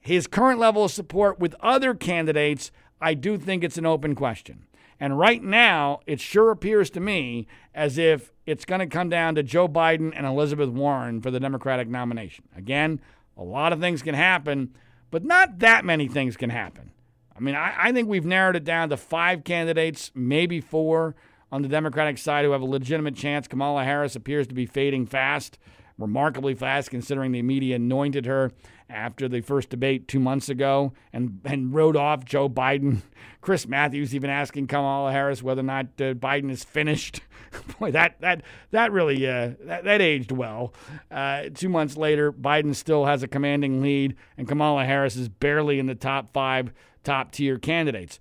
His current level of support with other candidates, I do think it's an open question. And right now, it sure appears to me as if it's going to come down to Joe Biden and Elizabeth Warren for the Democratic nomination. Again, a lot of things can happen, but not that many things can happen. I mean, I, I think we've narrowed it down to five candidates, maybe four on the Democratic side who have a legitimate chance. Kamala Harris appears to be fading fast, remarkably fast, considering the media anointed her after the first debate two months ago and, and wrote off Joe Biden. Chris Matthews even asking Kamala Harris whether or not uh, Biden is finished. Boy, that that that really uh, that, that aged well. Uh, two months later, Biden still has a commanding lead, and Kamala Harris is barely in the top five top tier candidates.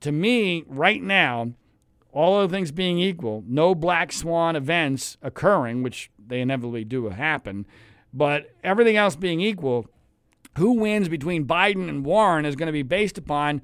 To me, right now, all other things being equal, no black swan events occurring, which they inevitably do happen, but everything else being equal, who wins between Biden and Warren is going to be based upon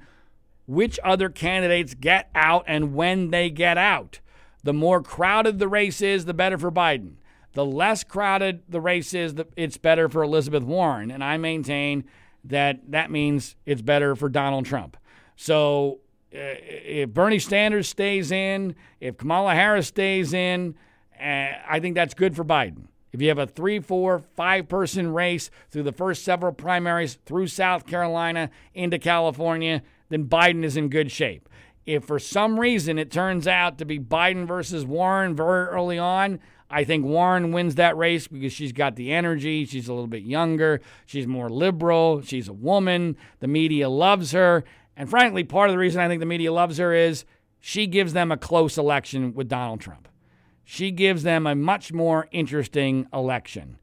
which other candidates get out and when they get out. The more crowded the race is, the better for Biden. The less crowded the race is, it's better for Elizabeth Warren. And I maintain that that means it's better for Donald Trump. So uh, if Bernie Sanders stays in, if Kamala Harris stays in, uh, I think that's good for Biden. If you have a three, four, five person race through the first several primaries through South Carolina into California, then Biden is in good shape. If for some reason it turns out to be Biden versus Warren very early on, I think Warren wins that race because she's got the energy. She's a little bit younger. She's more liberal. She's a woman. The media loves her. And frankly, part of the reason I think the media loves her is she gives them a close election with Donald Trump. She gives them a much more interesting election.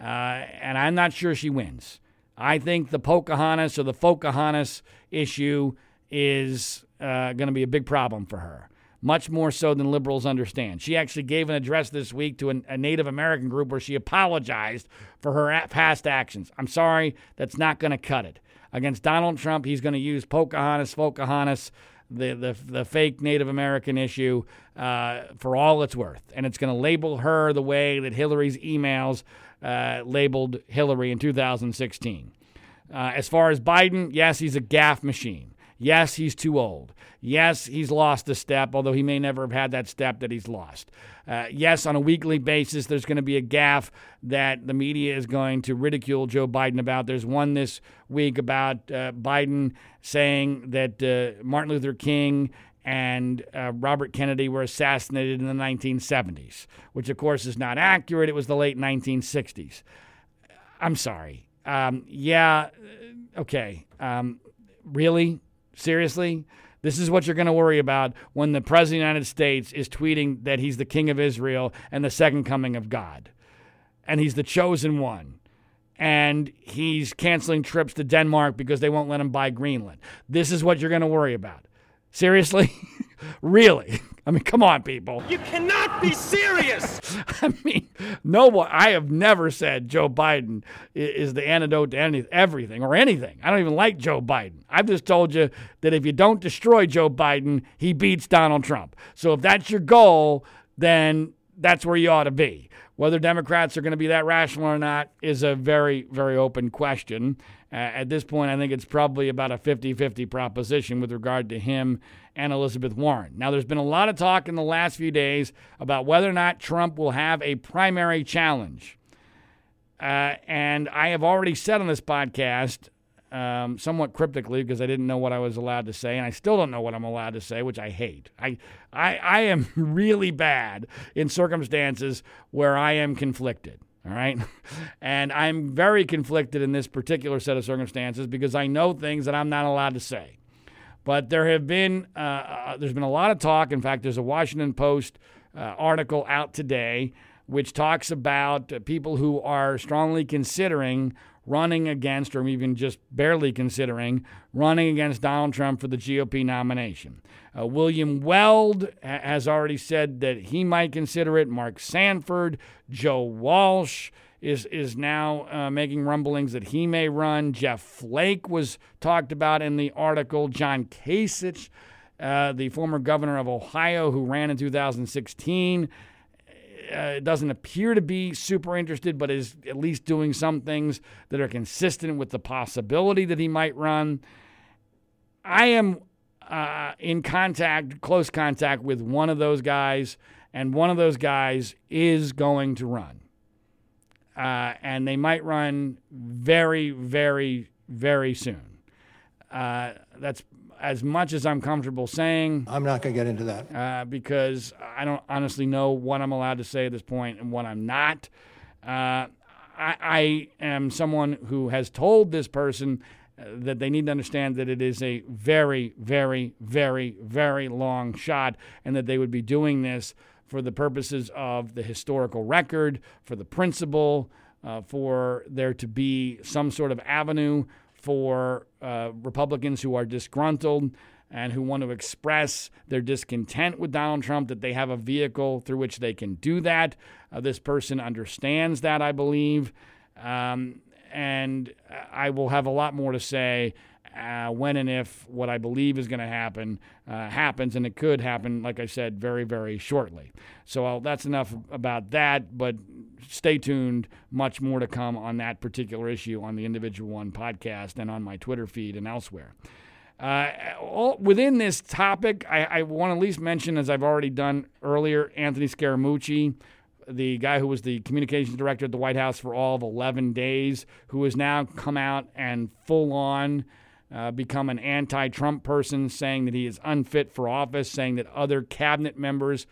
Uh, and I'm not sure she wins. I think the Pocahontas or the Pocahontas issue is uh, going to be a big problem for her much more so than liberals understand. She actually gave an address this week to an, a Native American group where she apologized for her past actions. I'm sorry, that's not going to cut it. Against Donald Trump, he's going to use Pocahontas, Pocahontas, the, the, the fake Native American issue uh, for all it's worth. And it's going to label her the way that Hillary's emails uh, labeled Hillary in 2016. Uh, as far as Biden, yes, he's a gaffe machine. Yes, he's too old. Yes, he's lost a step, although he may never have had that step that he's lost. Uh, yes, on a weekly basis, there's going to be a gaffe that the media is going to ridicule Joe Biden about. There's one this week about uh, Biden saying that uh, Martin Luther King and uh, Robert Kennedy were assassinated in the 1970s, which of course is not accurate. It was the late 1960s. I'm sorry. Um, yeah, uh, okay. Um, really? Seriously? This is what you're going to worry about when the President of the United States is tweeting that he's the King of Israel and the second coming of God. And he's the chosen one. And he's canceling trips to Denmark because they won't let him buy Greenland. This is what you're going to worry about. Seriously? really? I mean, come on, people. You cannot be serious. I mean, no one. I have never said Joe Biden is the antidote to any, everything or anything. I don't even like Joe Biden. I've just told you that if you don't destroy Joe Biden, he beats Donald Trump. So if that's your goal, then that's where you ought to be. Whether Democrats are going to be that rational or not is a very, very open question. Uh, at this point, I think it's probably about a 50 50 proposition with regard to him and Elizabeth Warren. Now, there's been a lot of talk in the last few days about whether or not Trump will have a primary challenge. Uh, and I have already said on this podcast, um, somewhat cryptically, because I didn't know what I was allowed to say, and I still don't know what I'm allowed to say, which I hate. I, I, I am really bad in circumstances where I am conflicted. All right. And I'm very conflicted in this particular set of circumstances because I know things that I'm not allowed to say. But there have been, uh, uh, there's been a lot of talk. In fact, there's a Washington Post uh, article out today which talks about uh, people who are strongly considering running against, or even just barely considering, running against Donald Trump for the GOP nomination. Uh, William Weld has already said that he might consider it. Mark Sanford, Joe Walsh is is now uh, making rumblings that he may run. Jeff Flake was talked about in the article. John Kasich, uh, the former governor of Ohio who ran in 2016, uh, doesn't appear to be super interested, but is at least doing some things that are consistent with the possibility that he might run. I am uh, in contact, close contact with one of those guys, and one of those guys is going to run. Uh, and they might run very, very, very soon. Uh, that's as much as I'm comfortable saying. I'm not going to get into that. Uh, because I don't honestly know what I'm allowed to say at this point and what I'm not. Uh, I, I, am someone who has told this person uh, that they need to understand that it is a very, very, very, very long shot and that they would be doing this for the purposes of the historical record, for the principle, uh, for there to be some sort of avenue for uh, Republicans who are disgruntled and who want to express their discontent with Donald Trump, that they have a vehicle through which they can do that. Uh, this person understands that, I believe. Um, and I will have a lot more to say uh, when and if what I believe is going to happen uh, happens, and it could happen, like I said, very, very shortly. So I'll, that's enough about that, but stay tuned. Much more to come on that particular issue on the Individual One podcast and on my Twitter feed and elsewhere. Uh, all, within this topic, I, I want to at least mention, as I've already done earlier, Anthony Scaramucci, the guy who was the communications director at the White House for all of 11 days, who has now come out and full on uh, become an anti Trump person, saying that he is unfit for office, saying that other cabinet members,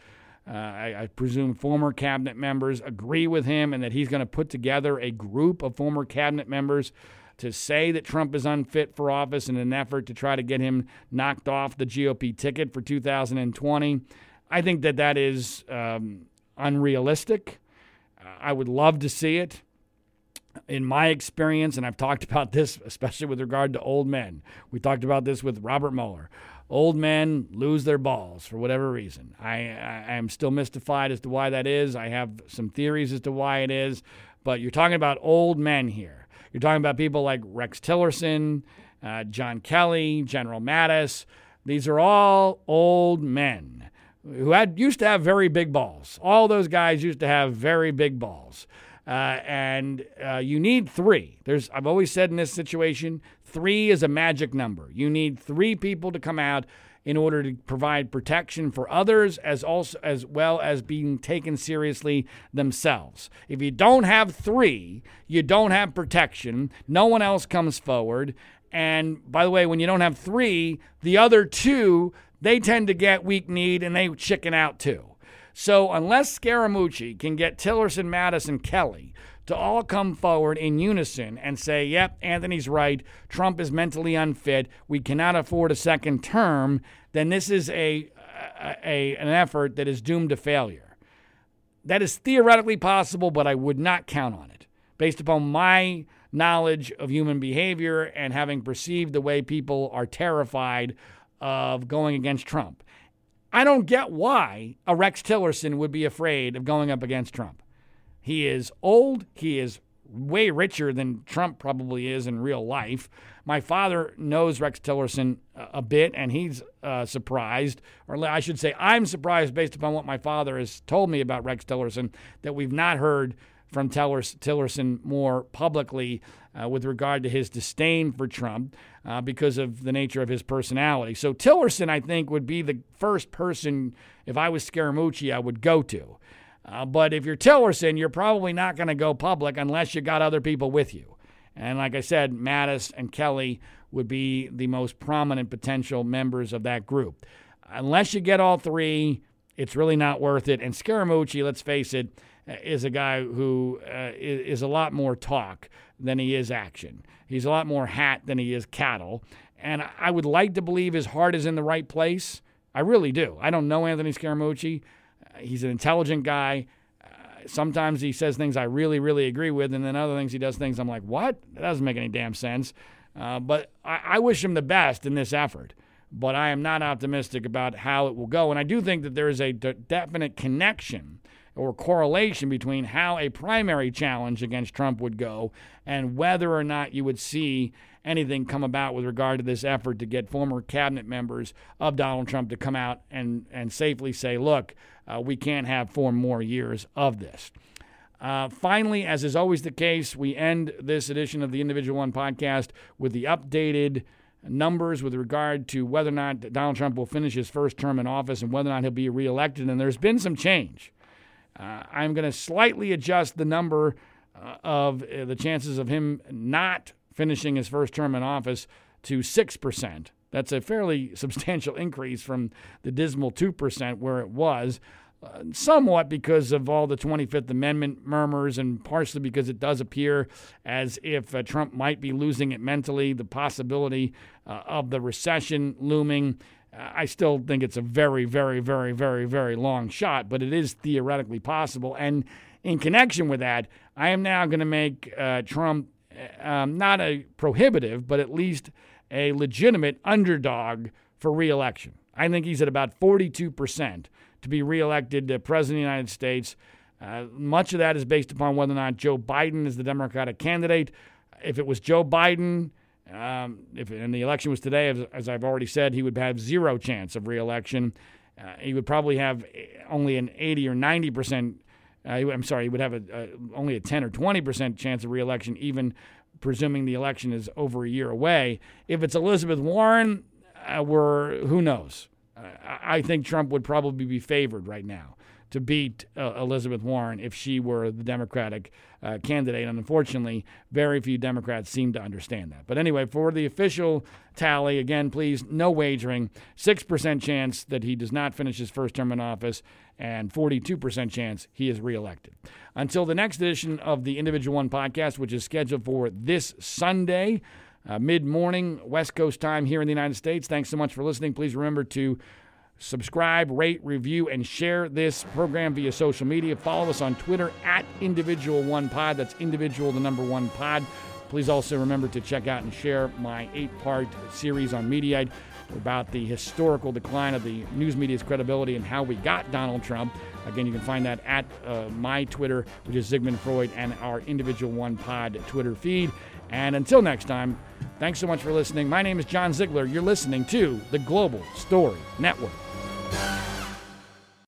uh, I, I, presume former cabinet members, agree with him and that he's going to put together a group of former cabinet members to say that Trump is unfit for office in an effort to try to get him knocked off the GOP ticket for 2020. I think that that is um, unrealistic. I would love to see it in my experience, and I've talked about this, especially with regard to old men. We talked about this with Robert Mueller. Old men lose their balls for whatever reason. I, I am still mystified as to why that is. I have some theories as to why it is, but you're talking about old men here. You're talking about people like Rex Tillerson, uh, John Kelly, General Mattis. These are all old men who had used to have very big balls. All those guys used to have very big balls. Uh, and uh, you need three. There's, I've always said in this situation, three is a magic number. You need three people to come out in order to provide protection for others as also as well as being taken seriously themselves. If you don't have 3, you don't have protection. No one else comes forward. And by the way, when you don't have 3, the other 2, they tend to get weak kneed and they chicken out too. So unless Scaramucci can get Tillerson, Madison, Kelly to all come forward in unison and say, yep, Anthony's right, Trump is mentally unfit, we cannot afford a second term, then this is a, a, a an effort that is doomed to failure. That is theoretically possible, but I would not count on it. Based upon my knowledge of human behavior and having perceived the way people are terrified of going against Trump. I don't get why a Rex Tillerson would be afraid of going up against Trump. He is old. He is way richer than Trump probably is in real life. My father knows Rex Tillerson a bit, and he's uh, surprised, or I should say, I'm surprised based upon what my father has told me about Rex Tillerson that we've not heard from Tillerson more publicly uh, with regard to his disdain for Trump uh, because of the nature of his personality. So Tillerson, I think, would be the first person, if I was Scaramucci, I would go to. Uh, but if you're Tillerson, you're probably not going to go public unless you got other people with you. And like I said, Mattis and Kelly would be the most prominent potential members of that group. Unless you get all three, it's really not worth it. And Scaramucci, let's face it, is a guy who uh, is a lot more talk than he is action. He's a lot more hat than he is cattle. And I would like to believe his heart is in the right place. I really do. I don't know Anthony Scaramucci. Uh, he's an intelligent guy. Uh, sometimes he says things I really, really agree with, and then other things he does things I'm like, what? That doesn't make any damn sense. Uh, but I, I wish him the best in this effort but I am not optimistic about how it will go. And I do think that there is a definite connection or correlation between how a primary challenge against Trump would go and whether or not you would see anything come about with regard to this effort to get former cabinet members of Donald Trump to come out and, and safely say, look, uh, we can't have four more years of this. Uh, finally, as is always the case, we end this edition of the Individual One podcast with the updated numbers with regard to whether or not Donald Trump will finish his first term in office and whether or not he'll be reelected. And there's been some change. Uh, I'm going to slightly adjust the number uh, of uh, the chances of him not finishing his first term in office to 6%. That's a fairly substantial increase from the dismal 2% where it was. Uh, somewhat because of all the 25th Amendment murmurs, and partially because it does appear as if uh, Trump might be losing it mentally, the possibility uh, of the recession looming. Uh, I still think it's a very, very, very, very, very long shot, but it is theoretically possible. And in connection with that, I am now going to make uh, Trump um, not a prohibitive, but at least a legitimate underdog for reelection. I think he's at about 42% to be reelected uh, president of the United States. Uh, much of that is based upon whether or not Joe Biden is the Democratic candidate. If it was Joe Biden, um, if and the election was today, as, as, I've already said, he would have zero chance of reelection. Uh, he would probably have only an 80 or 90 percent uh, I'm sorry, he would have a, a, only a 10 or 20 percent chance of reelection, even presuming the election is over a year away. If it's Elizabeth Warren, uh, we're who knows. Uh, I think Trump would probably be favored right now to beat uh, Elizabeth Warren if she were the Democratic uh, candidate. And unfortunately, very few Democrats seem to understand that. But anyway, for the official tally, again, please, no wagering. 6% chance that he does not finish his first term in office, and 42% chance he is reelected. Until the next edition of the Individual One podcast, which is scheduled for this Sunday. Uh, Mid morning, West Coast time here in the United States. Thanks so much for listening. Please remember to subscribe, rate, review, and share this program via social media. Follow us on Twitter at Individual One Pod. That's Individual, the number one pod. Please also remember to check out and share my eight part series on Mediaite about the historical decline of the news media's credibility and how we got Donald Trump. Again, you can find that at uh, my Twitter, which is ZigManFreud, and our Individual One Pod Twitter feed. And until next time, thanks so much for listening. My name is John Ziegler. You're listening to the Global Story Network. Yeah.